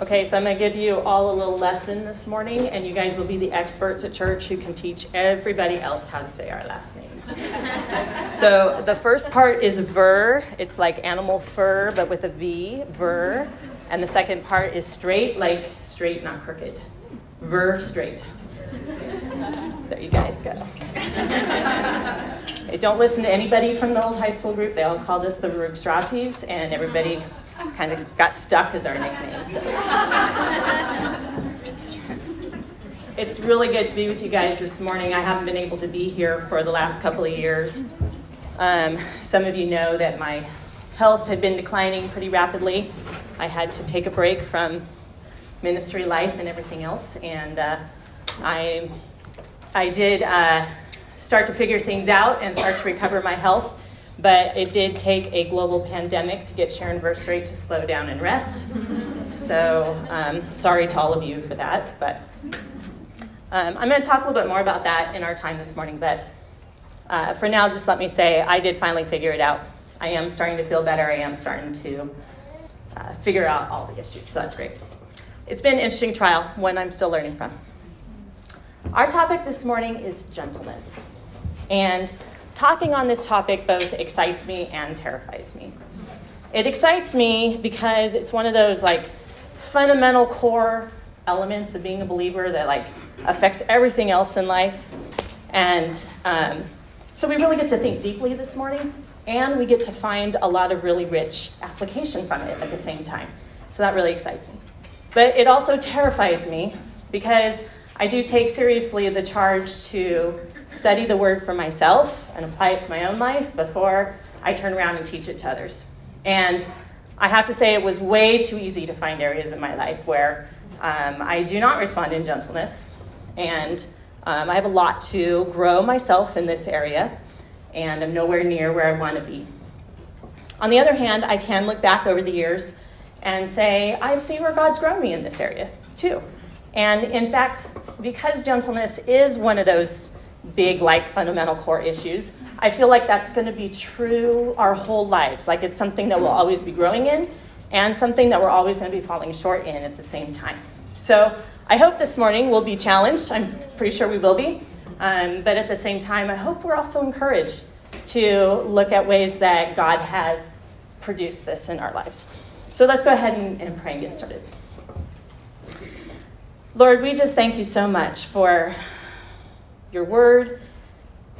Okay, so I'm going to give you all a little lesson this morning, and you guys will be the experts at church who can teach everybody else how to say our last name. so the first part is ver. It's like animal fur, but with a V, ver. And the second part is straight, like straight, not crooked. Ver straight. There you guys go. hey, don't listen to anybody from the old high school group. They all called us the Rubstratis, and everybody kind of got stuck as our nickname. So. it's really good to be with you guys this morning. I haven't been able to be here for the last couple of years. Um, some of you know that my health had been declining pretty rapidly. I had to take a break from ministry life and everything else, and uh, I, I did uh, start to figure things out and start to recover my health. But it did take a global pandemic to get Sharon Verstrate to slow down and rest. So um, sorry to all of you for that. But um, I'm going to talk a little bit more about that in our time this morning. But uh, for now, just let me say I did finally figure it out. I am starting to feel better. I am starting to uh, figure out all the issues. So that's great. It's been an interesting trial, one I'm still learning from. Our topic this morning is gentleness. And talking on this topic both excites me and terrifies me. It excites me because it's one of those like fundamental core elements of being a believer that like affects everything else in life. And um, so we really get to think deeply this morning, and we get to find a lot of really rich application from it at the same time. So that really excites me. But it also terrifies me because I do take seriously the charge to study the word for myself and apply it to my own life before I turn around and teach it to others. And I have to say, it was way too easy to find areas in my life where um, I do not respond in gentleness. And um, I have a lot to grow myself in this area, and I'm nowhere near where I want to be. On the other hand, I can look back over the years and say, I've seen where God's grown me in this area too. And in fact, because gentleness is one of those big, like, fundamental core issues, I feel like that's going to be true our whole lives. Like, it's something that we'll always be growing in and something that we're always going to be falling short in at the same time. So, I hope this morning we'll be challenged. I'm pretty sure we will be. Um, but at the same time, I hope we're also encouraged to look at ways that God has produced this in our lives. So, let's go ahead and, and pray and get started. Lord, we just thank you so much for your word,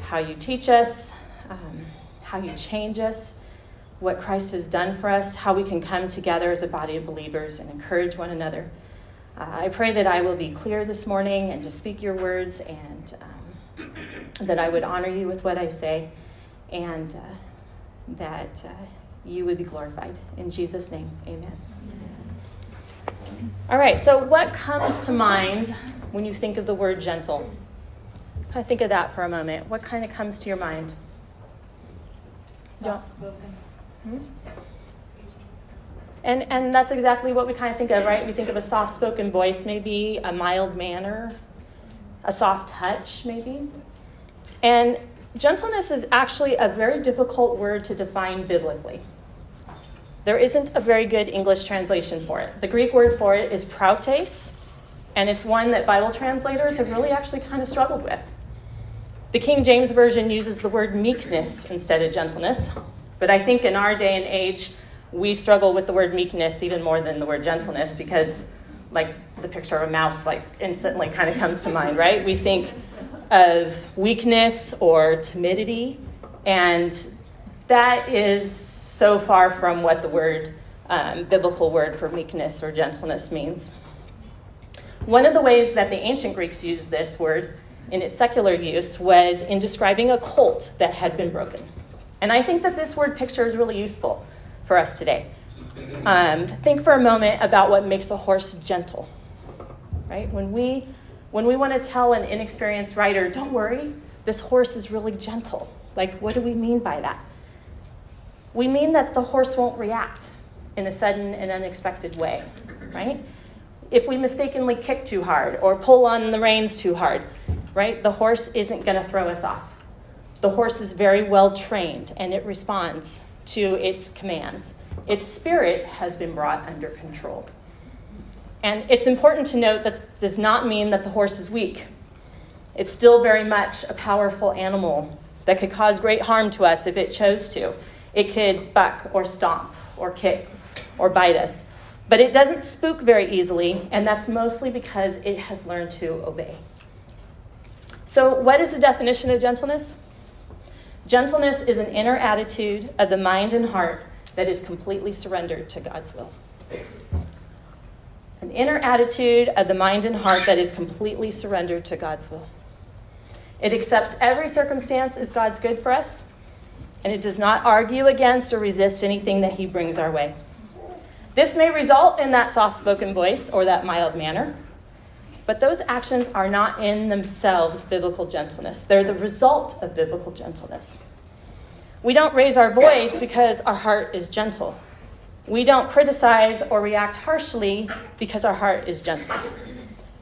how you teach us, um, how you change us, what Christ has done for us, how we can come together as a body of believers and encourage one another. Uh, I pray that I will be clear this morning and to speak your words and um, that I would honor you with what I say and uh, that uh, you would be glorified. In Jesus' name, amen. All right, so what comes to mind when you think of the word gentle? Of think of that for a moment. What kind of comes to your mind? Soft spoken. Hmm? And, and that's exactly what we kind of think of, right? We think of a soft spoken voice, maybe a mild manner, a soft touch, maybe. And gentleness is actually a very difficult word to define biblically. There isn't a very good English translation for it. The Greek word for it is prautes, and it's one that Bible translators have really actually kind of struggled with. The King James Version uses the word meekness instead of gentleness, but I think in our day and age, we struggle with the word meekness even more than the word gentleness because, like, the picture of a mouse, like, instantly kind of comes to mind, right? We think of weakness or timidity, and that is so far from what the word, um, biblical word for meekness or gentleness means. One of the ways that the ancient Greeks used this word in its secular use was in describing a colt that had been broken. And I think that this word picture is really useful for us today. Um, think for a moment about what makes a horse gentle, right? When we when we want to tell an inexperienced rider, don't worry, this horse is really gentle. Like, what do we mean by that? We mean that the horse won't react in a sudden and unexpected way, right? If we mistakenly kick too hard or pull on the reins too hard, right, the horse isn't going to throw us off. The horse is very well trained and it responds to its commands. Its spirit has been brought under control. And it's important to note that does not mean that the horse is weak. It's still very much a powerful animal that could cause great harm to us if it chose to. It could buck or stomp or kick or bite us. But it doesn't spook very easily, and that's mostly because it has learned to obey. So, what is the definition of gentleness? Gentleness is an inner attitude of the mind and heart that is completely surrendered to God's will. An inner attitude of the mind and heart that is completely surrendered to God's will. It accepts every circumstance as God's good for us, and it does not argue against or resist anything that He brings our way. This may result in that soft spoken voice or that mild manner, but those actions are not in themselves biblical gentleness. They're the result of biblical gentleness. We don't raise our voice because our heart is gentle. We don't criticize or react harshly because our heart is gentle.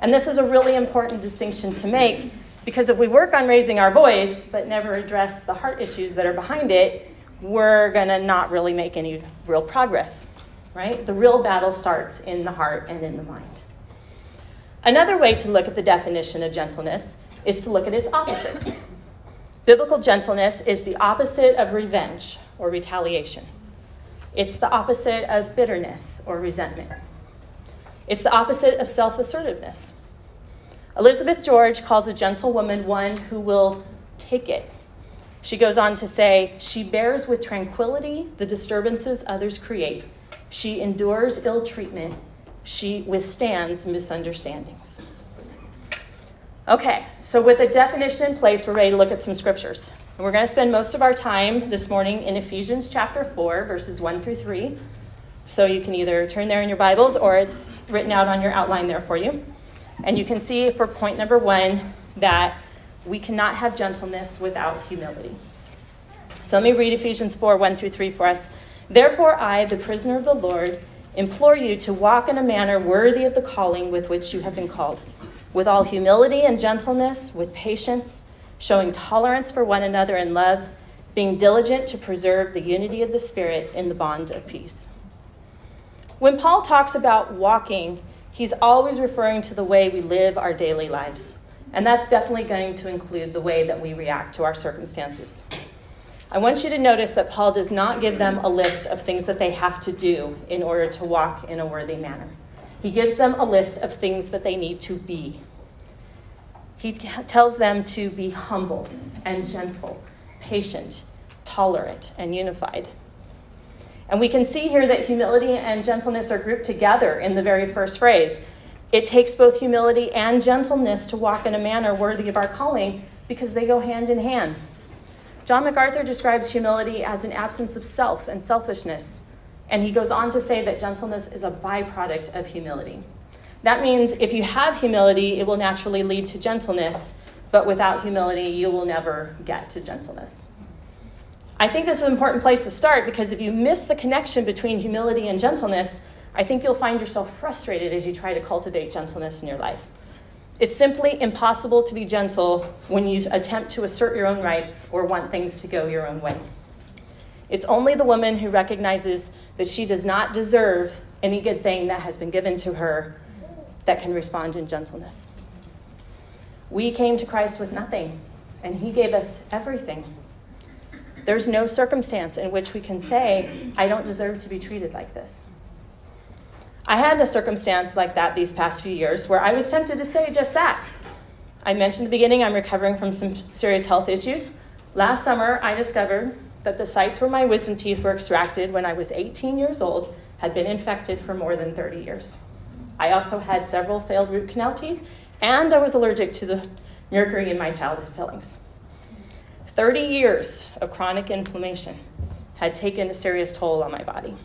And this is a really important distinction to make because if we work on raising our voice but never address the heart issues that are behind it, we're going to not really make any real progress, right? The real battle starts in the heart and in the mind. Another way to look at the definition of gentleness is to look at its opposites. Biblical gentleness is the opposite of revenge or retaliation. It's the opposite of bitterness or resentment. It's the opposite of self assertiveness. Elizabeth George calls a gentlewoman one who will take it. She goes on to say, She bears with tranquility the disturbances others create. She endures ill treatment. She withstands misunderstandings. Okay, so with the definition in place, we're ready to look at some scriptures. And we're going to spend most of our time this morning in Ephesians chapter 4, verses 1 through 3. So you can either turn there in your Bibles or it's written out on your outline there for you. And you can see for point number one that we cannot have gentleness without humility. So let me read Ephesians 4 1 through 3 for us. Therefore, I, the prisoner of the Lord, implore you to walk in a manner worthy of the calling with which you have been called with all humility and gentleness, with patience, showing tolerance for one another in love, being diligent to preserve the unity of the Spirit in the bond of peace. When Paul talks about walking, he's always referring to the way we live our daily lives. And that's definitely going to include the way that we react to our circumstances. I want you to notice that Paul does not give them a list of things that they have to do in order to walk in a worthy manner. He gives them a list of things that they need to be. He tells them to be humble and gentle, patient, tolerant, and unified. And we can see here that humility and gentleness are grouped together in the very first phrase. It takes both humility and gentleness to walk in a manner worthy of our calling because they go hand in hand. John MacArthur describes humility as an absence of self and selfishness. And he goes on to say that gentleness is a byproduct of humility. That means if you have humility, it will naturally lead to gentleness, but without humility, you will never get to gentleness. I think this is an important place to start because if you miss the connection between humility and gentleness, I think you'll find yourself frustrated as you try to cultivate gentleness in your life. It's simply impossible to be gentle when you attempt to assert your own rights or want things to go your own way. It's only the woman who recognizes that she does not deserve any good thing that has been given to her that can respond in gentleness. We came to Christ with nothing, and He gave us everything. There's no circumstance in which we can say, I don't deserve to be treated like this. I had a circumstance like that these past few years where I was tempted to say just that. I mentioned at the beginning I'm recovering from some serious health issues. Last summer, I discovered that the sites where my wisdom teeth were extracted when I was 18 years old had been infected for more than 30 years. I also had several failed root canal teeth, and I was allergic to the mercury in my childhood fillings. 30 years of chronic inflammation had taken a serious toll on my body.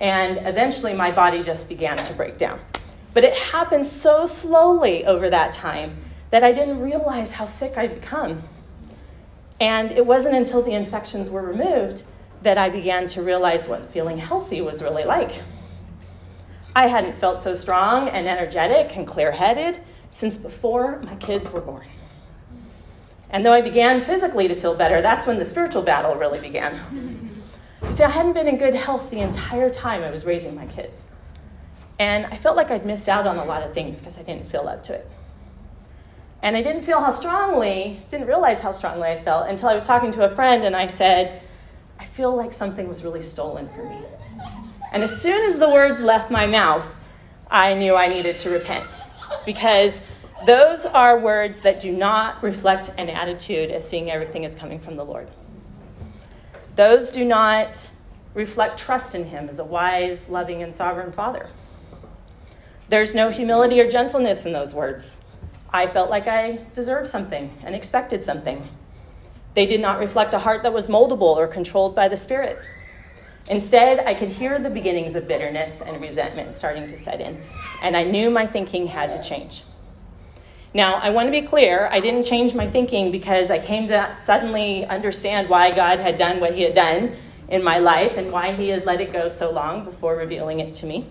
And eventually, my body just began to break down. But it happened so slowly over that time that I didn't realize how sick I'd become and it wasn't until the infections were removed that I began to realize what feeling healthy was really like. I hadn't felt so strong and energetic and clear headed since before my kids were born. And though I began physically to feel better, that's when the spiritual battle really began. You see, I hadn't been in good health the entire time I was raising my kids. And I felt like I'd missed out on a lot of things because I didn't feel up to it. And I didn't feel how strongly, didn't realize how strongly I felt until I was talking to a friend and I said, I feel like something was really stolen from me. And as soon as the words left my mouth, I knew I needed to repent because those are words that do not reflect an attitude as seeing everything as coming from the Lord. Those do not reflect trust in Him as a wise, loving, and sovereign Father. There's no humility or gentleness in those words. I felt like I deserved something and expected something. They did not reflect a heart that was moldable or controlled by the Spirit. Instead, I could hear the beginnings of bitterness and resentment starting to set in, and I knew my thinking had to change. Now, I want to be clear, I didn't change my thinking because I came to suddenly understand why God had done what He had done in my life and why He had let it go so long before revealing it to me.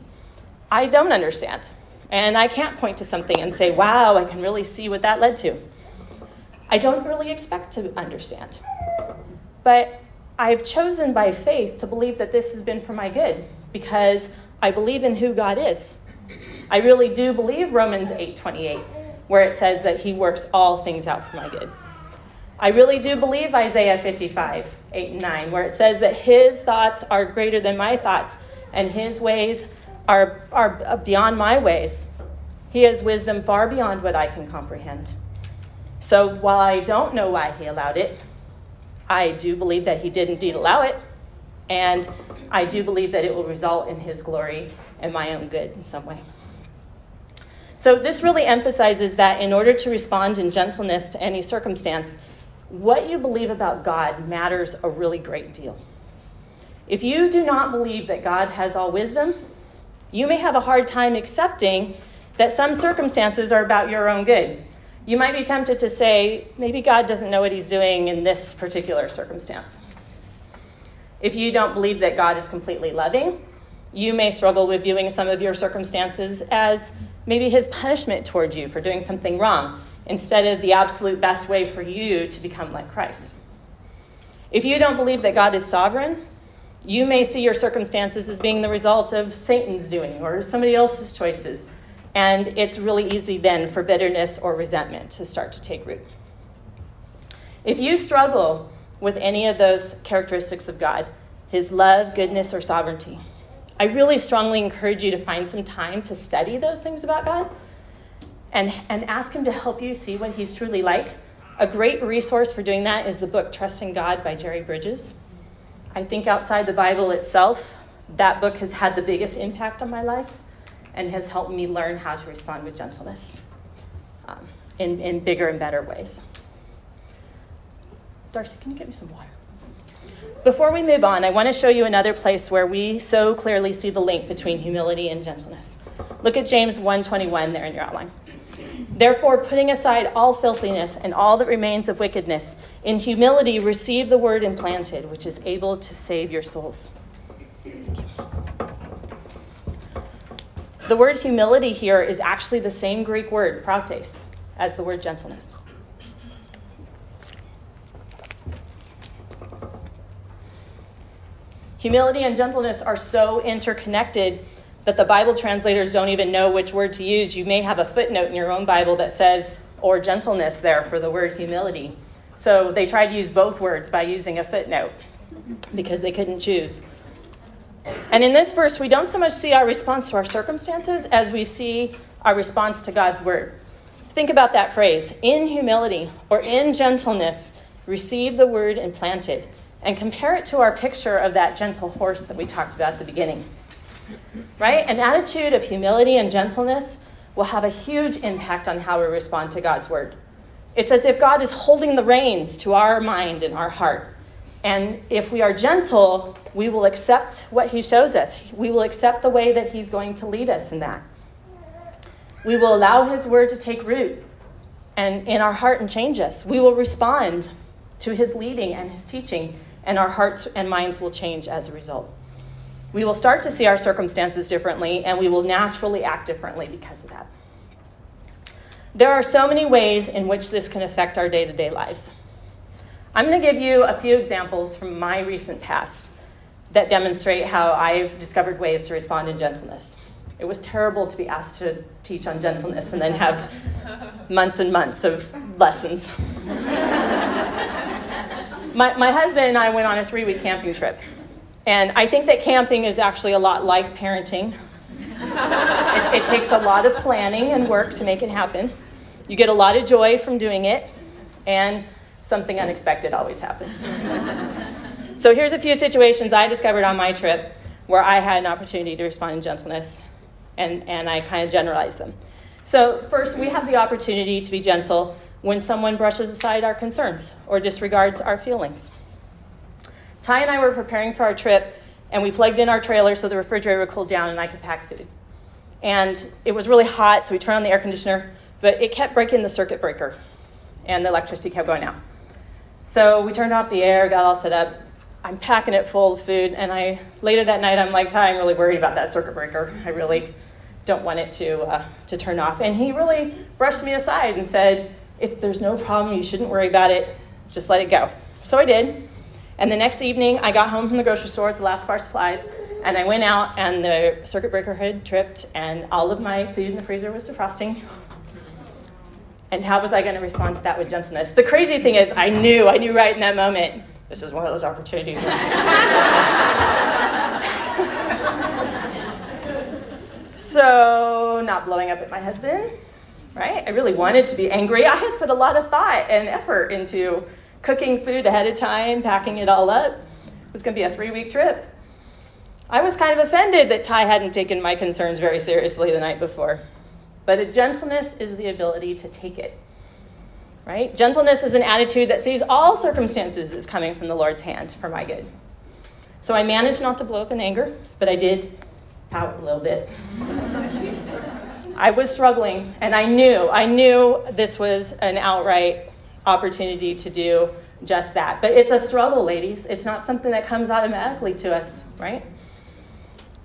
I don't understand. And I can't point to something and say, wow, I can really see what that led to. I don't really expect to understand. But I've chosen by faith to believe that this has been for my good because I believe in who God is. I really do believe Romans 8:28 where it says that he works all things out for my good. I really do believe Isaiah 55, 8 and 9, where it says that his thoughts are greater than my thoughts and his ways are, are beyond my ways. He has wisdom far beyond what I can comprehend. So while I don't know why he allowed it, I do believe that he did indeed allow it, and I do believe that it will result in his glory and my own good in some way. So, this really emphasizes that in order to respond in gentleness to any circumstance, what you believe about God matters a really great deal. If you do not believe that God has all wisdom, you may have a hard time accepting that some circumstances are about your own good. You might be tempted to say, maybe God doesn't know what he's doing in this particular circumstance. If you don't believe that God is completely loving, you may struggle with viewing some of your circumstances as maybe his punishment towards you for doing something wrong instead of the absolute best way for you to become like Christ. If you don't believe that God is sovereign, you may see your circumstances as being the result of Satan's doing or somebody else's choices. And it's really easy then for bitterness or resentment to start to take root. If you struggle with any of those characteristics of God, his love, goodness, or sovereignty, I really strongly encourage you to find some time to study those things about God and, and ask Him to help you see what He's truly like. A great resource for doing that is the book Trusting God by Jerry Bridges. I think outside the Bible itself, that book has had the biggest impact on my life and has helped me learn how to respond with gentleness um, in, in bigger and better ways. Darcy, can you get me some water? Before we move on, I want to show you another place where we so clearly see the link between humility and gentleness. Look at James 1:21 there in your outline. Therefore, putting aside all filthiness and all that remains of wickedness, in humility receive the word implanted, which is able to save your souls. The word humility here is actually the same Greek word, prautes, as the word gentleness. Humility and gentleness are so interconnected that the Bible translators don't even know which word to use. You may have a footnote in your own Bible that says, or gentleness there for the word humility. So they tried to use both words by using a footnote because they couldn't choose. And in this verse, we don't so much see our response to our circumstances as we see our response to God's word. Think about that phrase in humility or in gentleness, receive the word implanted and compare it to our picture of that gentle horse that we talked about at the beginning. Right? An attitude of humility and gentleness will have a huge impact on how we respond to God's word. It's as if God is holding the reins to our mind and our heart. And if we are gentle, we will accept what He shows us. We will accept the way that He's going to lead us in that. We will allow His word to take root and in our heart and change us. We will respond to His leading and His teaching and our hearts and minds will change as a result. We will start to see our circumstances differently, and we will naturally act differently because of that. There are so many ways in which this can affect our day to day lives. I'm going to give you a few examples from my recent past that demonstrate how I've discovered ways to respond in gentleness. It was terrible to be asked to teach on gentleness and then have months and months of lessons. My, my husband and I went on a three week camping trip. And I think that camping is actually a lot like parenting. it, it takes a lot of planning and work to make it happen. You get a lot of joy from doing it, and something unexpected always happens. so here's a few situations I discovered on my trip where I had an opportunity to respond in gentleness, and, and I kind of generalized them. So, first, we have the opportunity to be gentle when someone brushes aside our concerns or disregards our feelings. Ty and I were preparing for our trip, and we plugged in our trailer so the refrigerator would cool down and I could pack food. And it was really hot, so we turned on the air conditioner, but it kept breaking the circuit breaker, and the electricity kept going out. So we turned off the air, got all set up. I'm packing it full of food, and I later that night I'm like, Ty, I'm really worried about that circuit breaker. I really don't want it to uh, to turn off. And he really brushed me aside and said, if there's no problem, you shouldn't worry about it. Just let it go. So I did. And the next evening, I got home from the grocery store with the last of our supplies, and I went out, and the circuit breaker had tripped, and all of my food in the freezer was defrosting. And how was I going to respond to that with gentleness? The crazy thing is, I knew, I knew right in that moment, this is one of those opportunities. so, not blowing up at my husband, right? I really wanted to be angry. I had put a lot of thought and effort into cooking food ahead of time, packing it all up. It was going to be a three week trip. I was kind of offended that Ty hadn't taken my concerns very seriously the night before. But a gentleness is the ability to take it. Right? Gentleness is an attitude that sees all circumstances as coming from the Lord's hand for my good. So I managed not to blow up in anger, but I did pout a little bit. I was struggling, and I knew, I knew this was an outright opportunity to do just that. But it's a struggle, ladies. It's not something that comes automatically to us, right?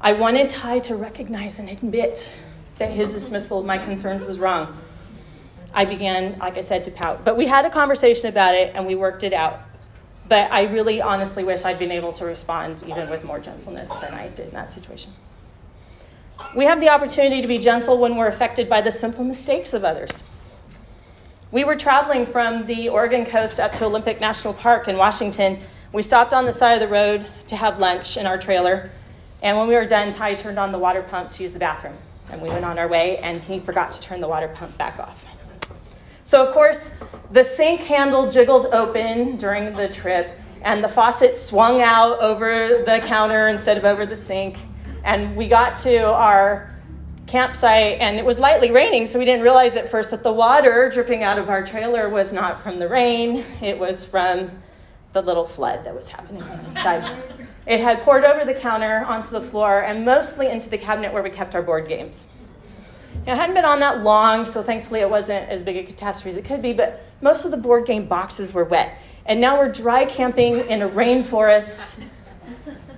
I wanted Ty to recognize and admit that his dismissal of my concerns was wrong. I began, like I said, to pout. But we had a conversation about it and we worked it out. But I really honestly wish I'd been able to respond even with more gentleness than I did in that situation. We have the opportunity to be gentle when we're affected by the simple mistakes of others. We were traveling from the Oregon coast up to Olympic National Park in Washington. We stopped on the side of the road to have lunch in our trailer. And when we were done, Ty turned on the water pump to use the bathroom. And we went on our way, and he forgot to turn the water pump back off. So, of course, the sink handle jiggled open during the trip, and the faucet swung out over the counter instead of over the sink. And we got to our campsite, and it was lightly raining, so we didn't realize at first that the water dripping out of our trailer was not from the rain, it was from the little flood that was happening inside. It had poured over the counter onto the floor and mostly into the cabinet where we kept our board games. Now, it hadn't been on that long, so thankfully it wasn't as big a catastrophe as it could be, but most of the board game boxes were wet. And now we're dry camping in a rainforest,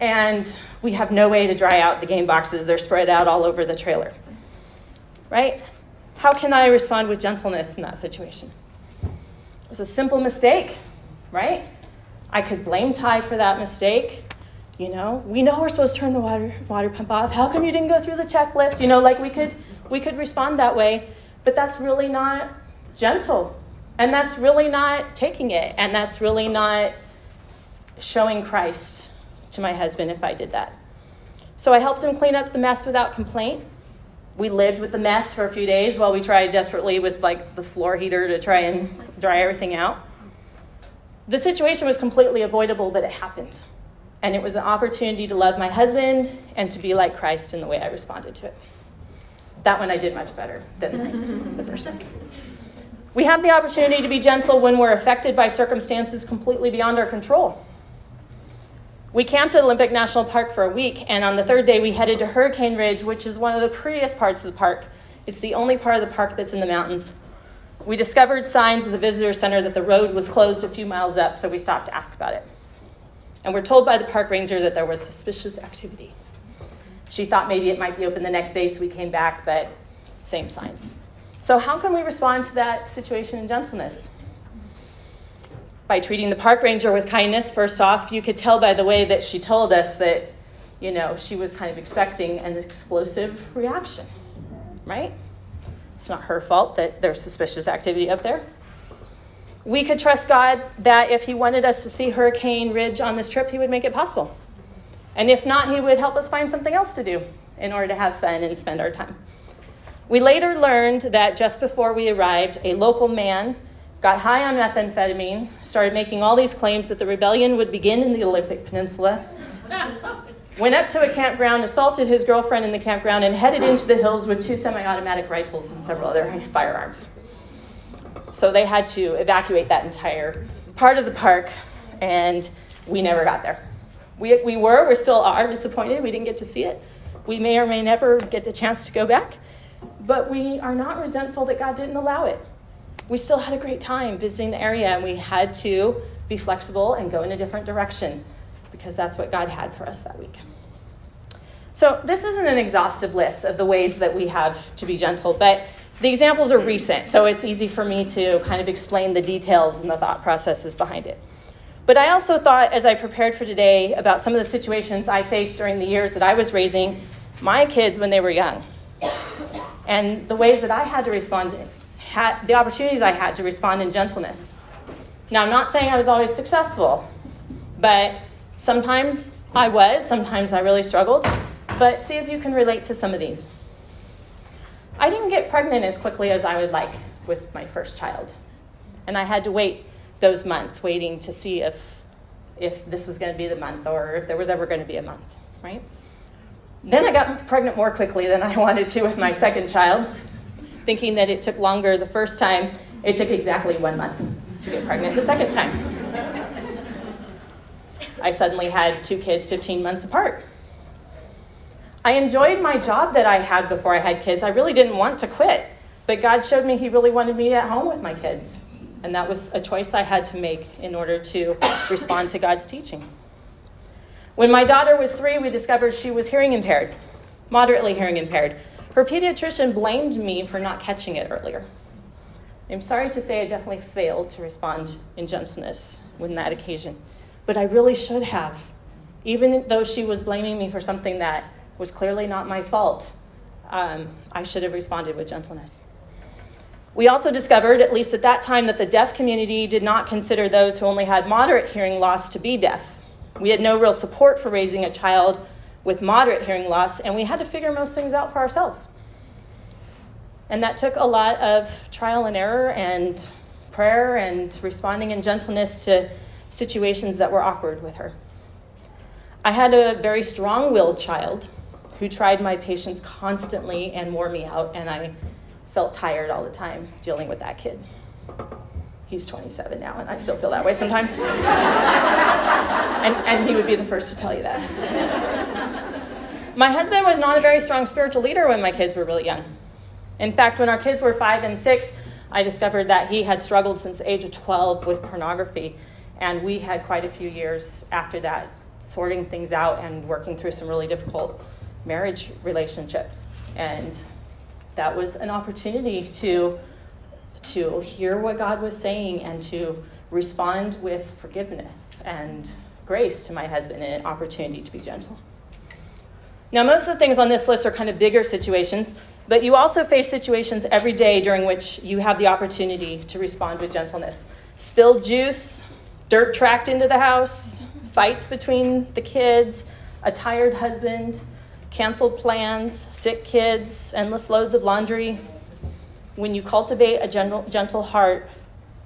and we have no way to dry out the game boxes. They're spread out all over the trailer. Right? How can I respond with gentleness in that situation? It's a simple mistake, right? I could blame Ty for that mistake. You know, we know we're supposed to turn the water water pump off. How come you didn't go through the checklist? You know, like we could we could respond that way, but that's really not gentle. And that's really not taking it. And that's really not showing Christ to my husband if I did that. So I helped him clean up the mess without complaint. We lived with the mess for a few days while we tried desperately with like the floor heater to try and dry everything out. The situation was completely avoidable, but it happened. And it was an opportunity to love my husband and to be like Christ in the way I responded to it. That one I did much better than the first one. We have the opportunity to be gentle when we're affected by circumstances completely beyond our control. We camped at Olympic National Park for a week, and on the third day, we headed to Hurricane Ridge, which is one of the prettiest parts of the park. It's the only part of the park that's in the mountains. We discovered signs at the visitor center that the road was closed a few miles up, so we stopped to ask about it. And we're told by the park ranger that there was suspicious activity. She thought maybe it might be open the next day, so we came back, but same signs. So, how can we respond to that situation in gentleness? By treating the park ranger with kindness, first off, you could tell by the way that she told us that you know, she was kind of expecting an explosive reaction, right? It's not her fault that there's suspicious activity up there. We could trust God that if He wanted us to see Hurricane Ridge on this trip, He would make it possible. And if not, He would help us find something else to do in order to have fun and spend our time. We later learned that just before we arrived, a local man got high on methamphetamine, started making all these claims that the rebellion would begin in the Olympic Peninsula, went up to a campground, assaulted his girlfriend in the campground, and headed into the hills with two semi automatic rifles and several other firearms. So they had to evacuate that entire part of the park, and we never got there. We, we were, we still are disappointed we didn't get to see it. We may or may never get the chance to go back, but we are not resentful that God didn't allow it. We still had a great time visiting the area, and we had to be flexible and go in a different direction because that's what God had for us that week. So, this isn't an exhaustive list of the ways that we have to be gentle, but the examples are recent, so it's easy for me to kind of explain the details and the thought processes behind it. But I also thought, as I prepared for today, about some of the situations I faced during the years that I was raising my kids when they were young, and the ways that I had to respond, had, the opportunities I had to respond in gentleness. Now, I'm not saying I was always successful, but sometimes I was, sometimes I really struggled. But see if you can relate to some of these. I didn't get pregnant as quickly as I would like with my first child. And I had to wait those months, waiting to see if, if this was going to be the month or if there was ever going to be a month, right? Then I got pregnant more quickly than I wanted to with my second child, thinking that it took longer the first time. It took exactly one month to get pregnant the second time. I suddenly had two kids 15 months apart. I enjoyed my job that I had before I had kids. I really didn't want to quit, but God showed me He really wanted me at home with my kids. And that was a choice I had to make in order to respond to God's teaching. When my daughter was three, we discovered she was hearing impaired, moderately hearing impaired. Her pediatrician blamed me for not catching it earlier. I'm sorry to say I definitely failed to respond in gentleness on that occasion, but I really should have. Even though she was blaming me for something that was clearly not my fault. Um, I should have responded with gentleness. We also discovered, at least at that time, that the deaf community did not consider those who only had moderate hearing loss to be deaf. We had no real support for raising a child with moderate hearing loss, and we had to figure most things out for ourselves. And that took a lot of trial and error and prayer and responding in gentleness to situations that were awkward with her. I had a very strong willed child who tried my patience constantly and wore me out, and I felt tired all the time dealing with that kid. He's 27 now, and I still feel that way sometimes. and, and he would be the first to tell you that. My husband was not a very strong spiritual leader when my kids were really young. In fact, when our kids were five and six, I discovered that he had struggled since the age of 12 with pornography, and we had quite a few years after that sorting things out and working through some really difficult marriage relationships. And that was an opportunity to, to hear what God was saying and to respond with forgiveness and grace to my husband and an opportunity to be gentle. Now, most of the things on this list are kind of bigger situations, but you also face situations every day during which you have the opportunity to respond with gentleness. Spilled juice, dirt tracked into the house, fights between the kids, a tired husband, canceled plans, sick kids, endless loads of laundry. When you cultivate a gentle, heart,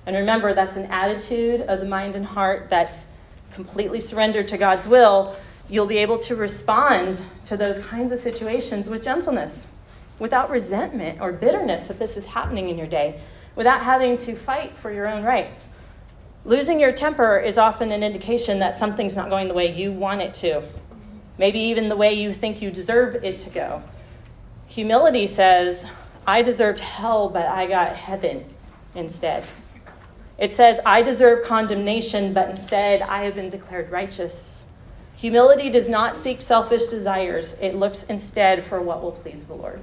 and remember that's an attitude of the mind and heart that's completely surrendered to God's will, you'll be able to respond to those kinds of situations with gentleness, without resentment or bitterness that this is happening in your day, without having to fight for your own rights. Losing your temper is often an indication that something's not going the way you want it to maybe even the way you think you deserve it to go. Humility says, I deserved hell, but I got heaven instead. It says, I deserve condemnation, but instead I have been declared righteous. Humility does not seek selfish desires, it looks instead for what will please the Lord.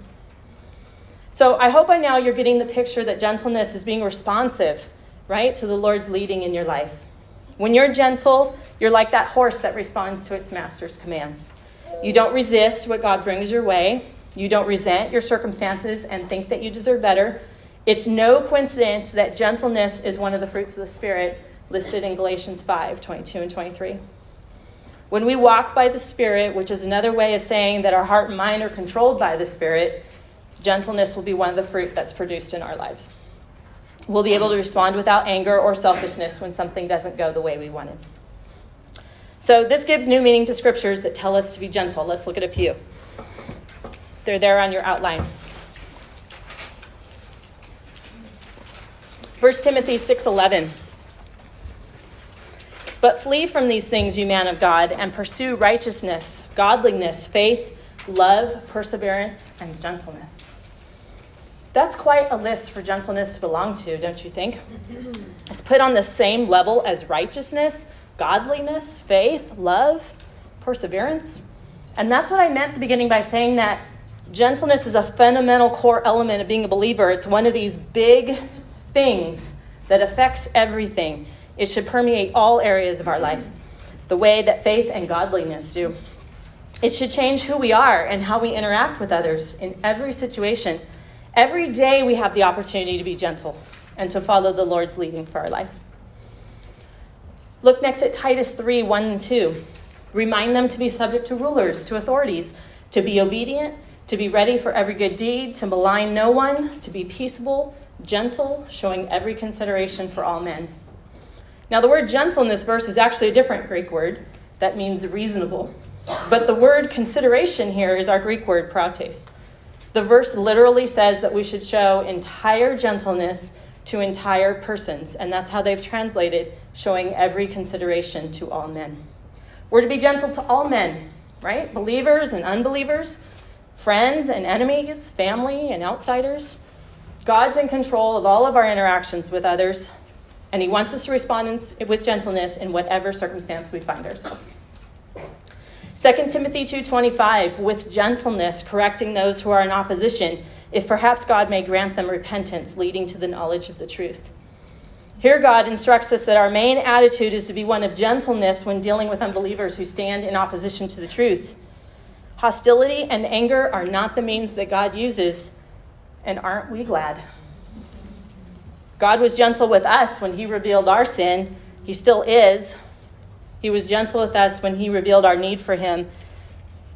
So I hope by now you're getting the picture that gentleness is being responsive, right, to the Lord's leading in your life. When you're gentle, you're like that horse that responds to its master's commands. You don't resist what God brings your way. You don't resent your circumstances and think that you deserve better. It's no coincidence that gentleness is one of the fruits of the Spirit listed in Galatians 5 22 and 23. When we walk by the Spirit, which is another way of saying that our heart and mind are controlled by the Spirit, gentleness will be one of the fruit that's produced in our lives. We'll be able to respond without anger or selfishness when something doesn't go the way we wanted. So, this gives new meaning to scriptures that tell us to be gentle. Let's look at a few. They're there on your outline. 1 Timothy 6:11 But flee from these things, you man of God, and pursue righteousness, godliness, faith, love, perseverance, and gentleness. That's quite a list for gentleness to belong to, don't you think? It's put on the same level as righteousness, godliness, faith, love, perseverance. And that's what I meant at the beginning by saying that gentleness is a fundamental core element of being a believer. It's one of these big things that affects everything. It should permeate all areas of our life, the way that faith and godliness do. It should change who we are and how we interact with others in every situation. Every day we have the opportunity to be gentle and to follow the Lord's leading for our life. Look next at Titus 3 1 and 2. Remind them to be subject to rulers, to authorities, to be obedient, to be ready for every good deed, to malign no one, to be peaceable, gentle, showing every consideration for all men. Now, the word gentle in this verse is actually a different Greek word that means reasonable. But the word consideration here is our Greek word prautes. The verse literally says that we should show entire gentleness to entire persons, and that's how they've translated showing every consideration to all men. We're to be gentle to all men, right? Believers and unbelievers, friends and enemies, family and outsiders. God's in control of all of our interactions with others, and He wants us to respond in, with gentleness in whatever circumstance we find ourselves. 2 Timothy 2:25 with gentleness correcting those who are in opposition if perhaps God may grant them repentance leading to the knowledge of the truth. Here, God instructs us that our main attitude is to be one of gentleness when dealing with unbelievers who stand in opposition to the truth. Hostility and anger are not the means that God uses, and aren't we glad? God was gentle with us when He revealed our sin. He still is. He was gentle with us when He revealed our need for Him.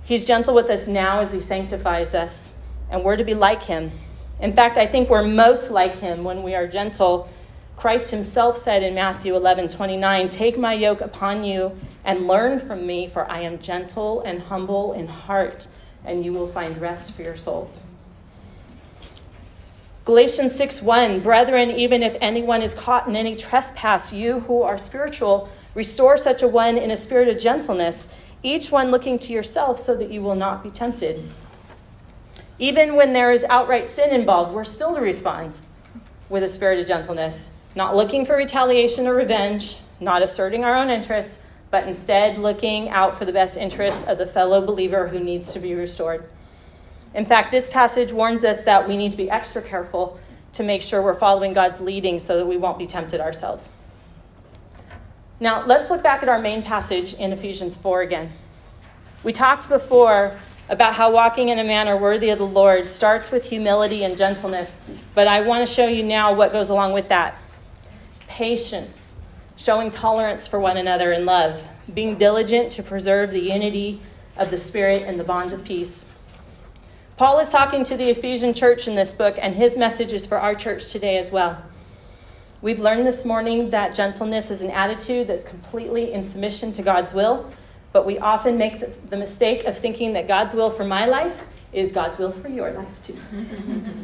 He's gentle with us now as He sanctifies us, and we're to be like Him. In fact, I think we're most like Him when we are gentle Christ himself said in Matthew 11 29, Take my yoke upon you and learn from me, for I am gentle and humble in heart, and you will find rest for your souls. Galatians 6:1 Brethren, even if anyone is caught in any trespass, you who are spiritual, restore such a one in a spirit of gentleness, each one looking to yourself so that you will not be tempted. Even when there is outright sin involved, we're still to respond with a spirit of gentleness not looking for retaliation or revenge, not asserting our own interests, but instead looking out for the best interests of the fellow believer who needs to be restored. In fact, this passage warns us that we need to be extra careful to make sure we're following God's leading so that we won't be tempted ourselves. Now, let's look back at our main passage in Ephesians 4 again. We talked before about how walking in a manner worthy of the Lord starts with humility and gentleness, but I want to show you now what goes along with that patience, showing tolerance for one another in love, being diligent to preserve the unity of the Spirit and the bond of peace. Paul is talking to the Ephesian church in this book, and his message is for our church today as well. We've learned this morning that gentleness is an attitude that's completely in submission to God's will, but we often make the, the mistake of thinking that God's will for my life is God's will for your life too.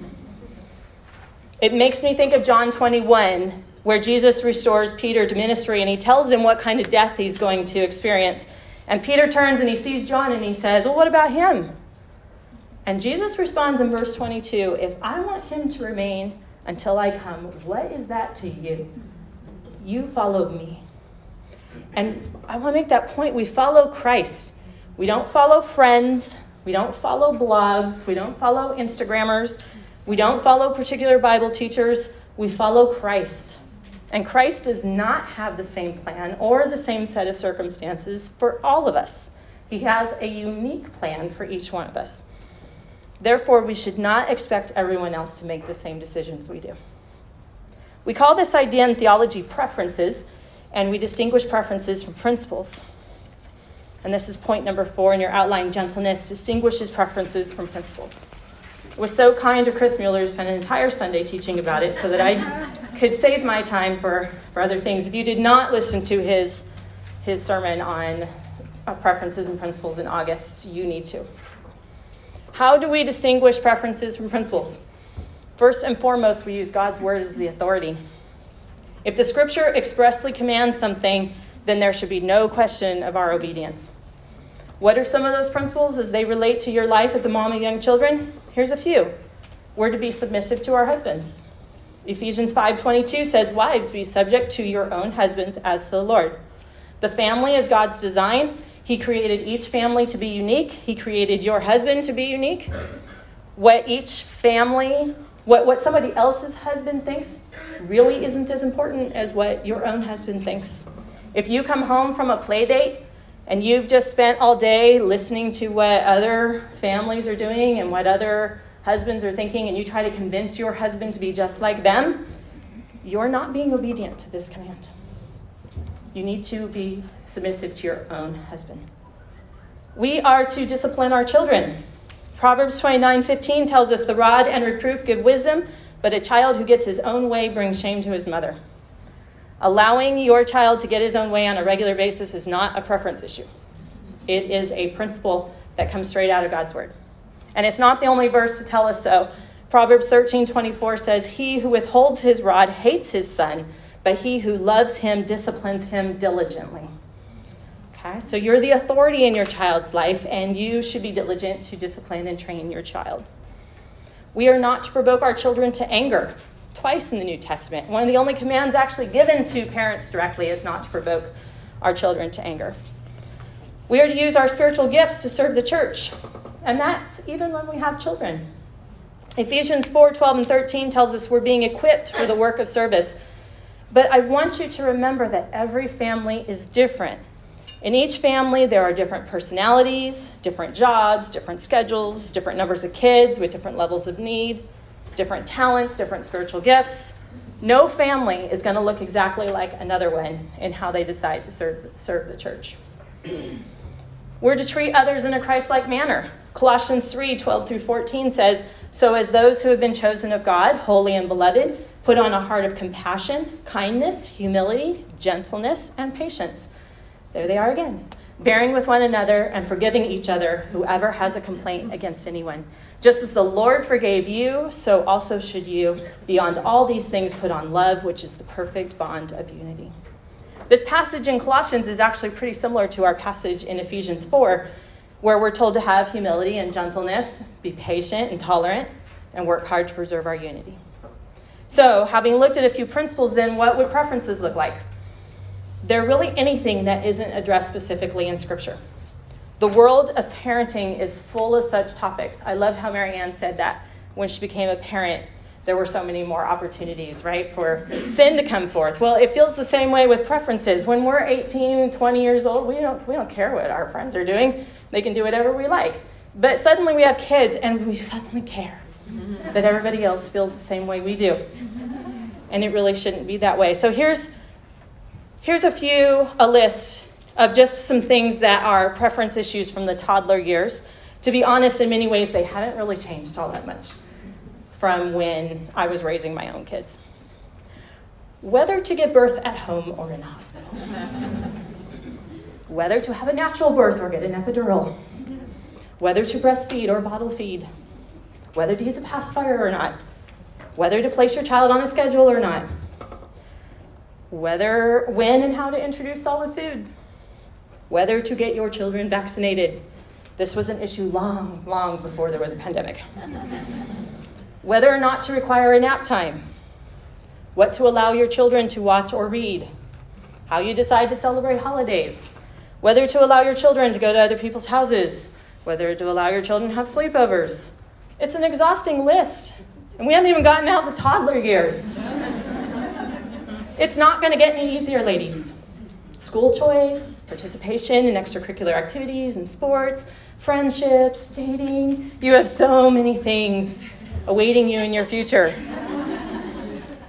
it makes me think of John 21 where Jesus restores Peter to ministry and he tells him what kind of death he's going to experience. And Peter turns and he sees John and he says, Well, what about him? And Jesus responds in verse 22 If I want him to remain until I come, what is that to you? You follow me. And I want to make that point. We follow Christ. We don't follow friends. We don't follow blogs. We don't follow Instagrammers. We don't follow particular Bible teachers. We follow Christ. And Christ does not have the same plan or the same set of circumstances for all of us. He has a unique plan for each one of us. Therefore, we should not expect everyone else to make the same decisions we do. We call this idea in theology preferences, and we distinguish preferences from principles. And this is point number four in your outline gentleness distinguishes preferences from principles. It was so kind of Chris Mueller to spend an entire Sunday teaching about it so that I could save my time for, for other things. If you did not listen to his, his sermon on uh, preferences and principles in August, you need to. How do we distinguish preferences from principles? First and foremost, we use God's word as the authority. If the scripture expressly commands something, then there should be no question of our obedience. What are some of those principles as they relate to your life as a mom of young children? Here's a few. We're to be submissive to our husbands. Ephesians 5:22 says, "Wives, be subject to your own husbands as to the Lord." The family is God's design, he created each family to be unique. He created your husband to be unique. What each family, what, what somebody else's husband thinks, really isn't as important as what your own husband thinks. If you come home from a play date and you've just spent all day listening to what other families are doing and what other husbands are thinking, and you try to convince your husband to be just like them, you're not being obedient to this command. You need to be submissive to your own husband. We are to discipline our children. Proverbs 29:15 tells us the rod and reproof give wisdom, but a child who gets his own way brings shame to his mother. Allowing your child to get his own way on a regular basis is not a preference issue. It is a principle that comes straight out of God's word. And it's not the only verse to tell us so. Proverbs 13:24 says, "He who withholds his rod hates his son, but he who loves him disciplines him diligently." Okay, so you're the authority in your child's life, and you should be diligent to discipline and train your child. We are not to provoke our children to anger. Twice in the New Testament. One of the only commands actually given to parents directly is not to provoke our children to anger. We are to use our spiritual gifts to serve the church, and that's even when we have children. Ephesians 4 12 and 13 tells us we're being equipped for the work of service. But I want you to remember that every family is different. In each family, there are different personalities, different jobs, different schedules, different numbers of kids with different levels of need, different talents, different spiritual gifts. No family is going to look exactly like another one in how they decide to serve, serve the church. We're to treat others in a Christ like manner. Colossians 3 12 through 14 says, So as those who have been chosen of God, holy and beloved, put on a heart of compassion, kindness, humility, gentleness, and patience there they are again. Bearing with one another and forgiving each other, whoever has a complaint against anyone. Just as the Lord forgave you, so also should you. Beyond all these things, put on love, which is the perfect bond of unity. This passage in Colossians is actually pretty similar to our passage in Ephesians 4, where we're told to have humility and gentleness, be patient and tolerant, and work hard to preserve our unity. So, having looked at a few principles, then what would preferences look like? They're really anything that isn't addressed specifically in Scripture. The world of parenting is full of such topics. I loved how Marianne said that when she became a parent, there were so many more opportunities, right, for sin to come forth. Well, it feels the same way with preferences. When we're 18 20 years old, we don't, we don't care what our friends are doing. They can do whatever we like. But suddenly we have kids and we suddenly care that everybody else feels the same way we do. And it really shouldn't be that way. So here's Here's a few, a list of just some things that are preference issues from the toddler years. To be honest, in many ways, they haven't really changed all that much from when I was raising my own kids. Whether to give birth at home or in a hospital, whether to have a natural birth or get an epidural, whether to breastfeed or bottle feed, whether to use a pacifier or not, whether to place your child on a schedule or not whether, when, and how to introduce solid food, whether to get your children vaccinated. This was an issue long, long before there was a pandemic. whether or not to require a nap time, what to allow your children to watch or read, how you decide to celebrate holidays, whether to allow your children to go to other people's houses, whether to allow your children to have sleepovers. It's an exhausting list, and we haven't even gotten out the toddler years. It's not going to get any easier, ladies. school choice, participation in extracurricular activities and sports, friendships, dating. You have so many things awaiting you in your future.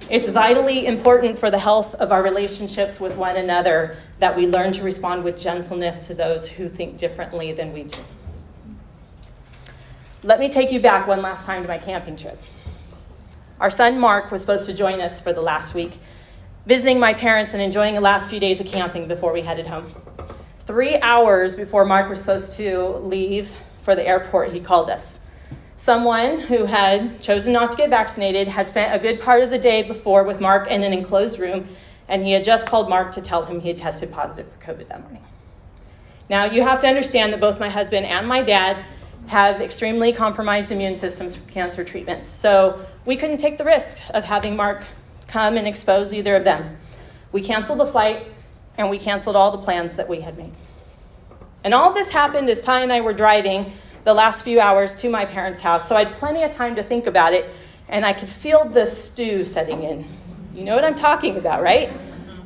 It's vitally important for the health of our relationships with one another that we learn to respond with gentleness to those who think differently than we do. Let me take you back one last time to my camping trip. Our son Mark was supposed to join us for the last week, visiting my parents and enjoying the last few days of camping before we headed home. Three hours before Mark was supposed to leave for the airport, he called us. Someone who had chosen not to get vaccinated had spent a good part of the day before with Mark in an enclosed room, and he had just called Mark to tell him he had tested positive for COVID that morning. Now, you have to understand that both my husband and my dad have extremely compromised immune systems for cancer treatments. So we couldn't take the risk of having Mark come and expose either of them. We canceled the flight and we canceled all the plans that we had made. And all this happened as Ty and I were driving the last few hours to my parents' house. So I had plenty of time to think about it and I could feel the stew setting in. You know what I'm talking about, right?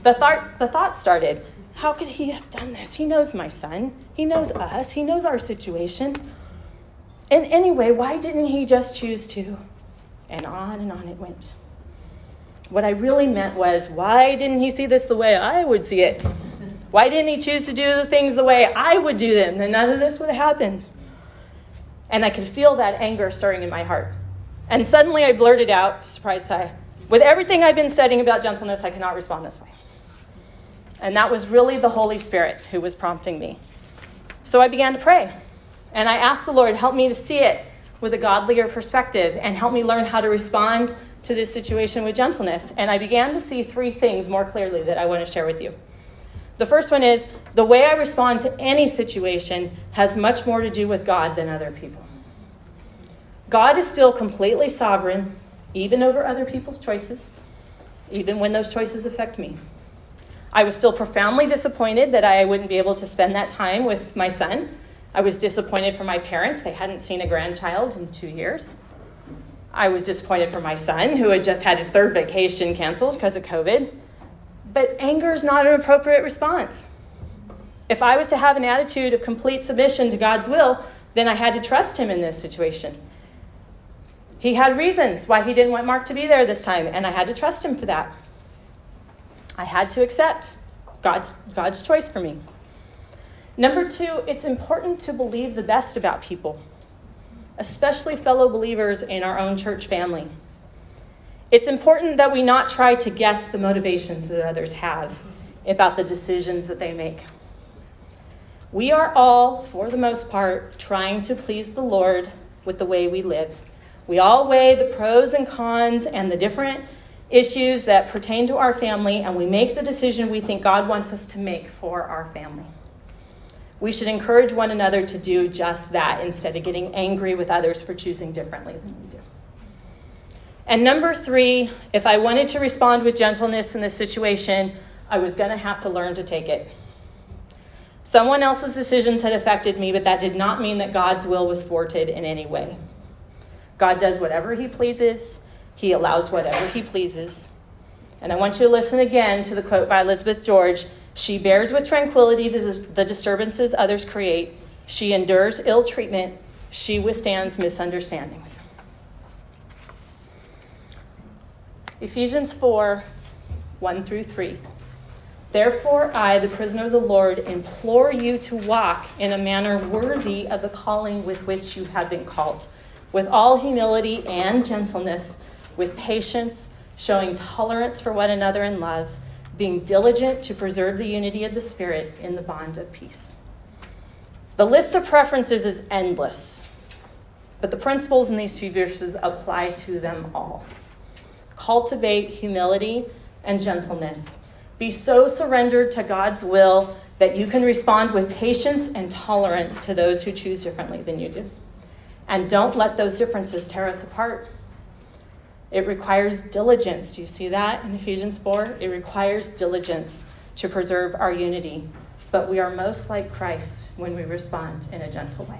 The, thought, the thought started how could he have done this? He knows my son, he knows us, he knows our situation. And anyway, why didn't he just choose to? And on and on it went. What I really meant was, why didn't he see this the way I would see it? Why didn't he choose to do the things the way I would do them? Then none of this would have happened. And I could feel that anger stirring in my heart. And suddenly I blurted out, surprise Ty, with everything I've been studying about gentleness, I cannot respond this way. And that was really the Holy Spirit who was prompting me. So I began to pray. And I asked the Lord, help me to see it with a godlier perspective and help me learn how to respond to this situation with gentleness. And I began to see three things more clearly that I want to share with you. The first one is the way I respond to any situation has much more to do with God than other people. God is still completely sovereign, even over other people's choices, even when those choices affect me. I was still profoundly disappointed that I wouldn't be able to spend that time with my son I was disappointed for my parents. They hadn't seen a grandchild in two years. I was disappointed for my son, who had just had his third vacation canceled because of COVID. But anger is not an appropriate response. If I was to have an attitude of complete submission to God's will, then I had to trust him in this situation. He had reasons why he didn't want Mark to be there this time, and I had to trust him for that. I had to accept God's, God's choice for me. Number two, it's important to believe the best about people, especially fellow believers in our own church family. It's important that we not try to guess the motivations that others have about the decisions that they make. We are all, for the most part, trying to please the Lord with the way we live. We all weigh the pros and cons and the different issues that pertain to our family, and we make the decision we think God wants us to make for our family. We should encourage one another to do just that instead of getting angry with others for choosing differently than we do. And number three, if I wanted to respond with gentleness in this situation, I was going to have to learn to take it. Someone else's decisions had affected me, but that did not mean that God's will was thwarted in any way. God does whatever He pleases, He allows whatever He pleases. And I want you to listen again to the quote by Elizabeth George she bears with tranquility the disturbances others create. She endures ill treatment. She withstands misunderstandings. Ephesians 4 1 through 3. Therefore, I, the prisoner of the Lord, implore you to walk in a manner worthy of the calling with which you have been called, with all humility and gentleness, with patience, showing tolerance for one another in love being diligent to preserve the unity of the Spirit in the bond of peace. The list of preferences is endless, but the principles in these few verses apply to them all. Cultivate humility and gentleness. Be so surrendered to God's will that you can respond with patience and tolerance to those who choose differently than you do. And don't let those differences tear us apart. It requires diligence. Do you see that in Ephesians 4? It requires diligence to preserve our unity. But we are most like Christ when we respond in a gentle way.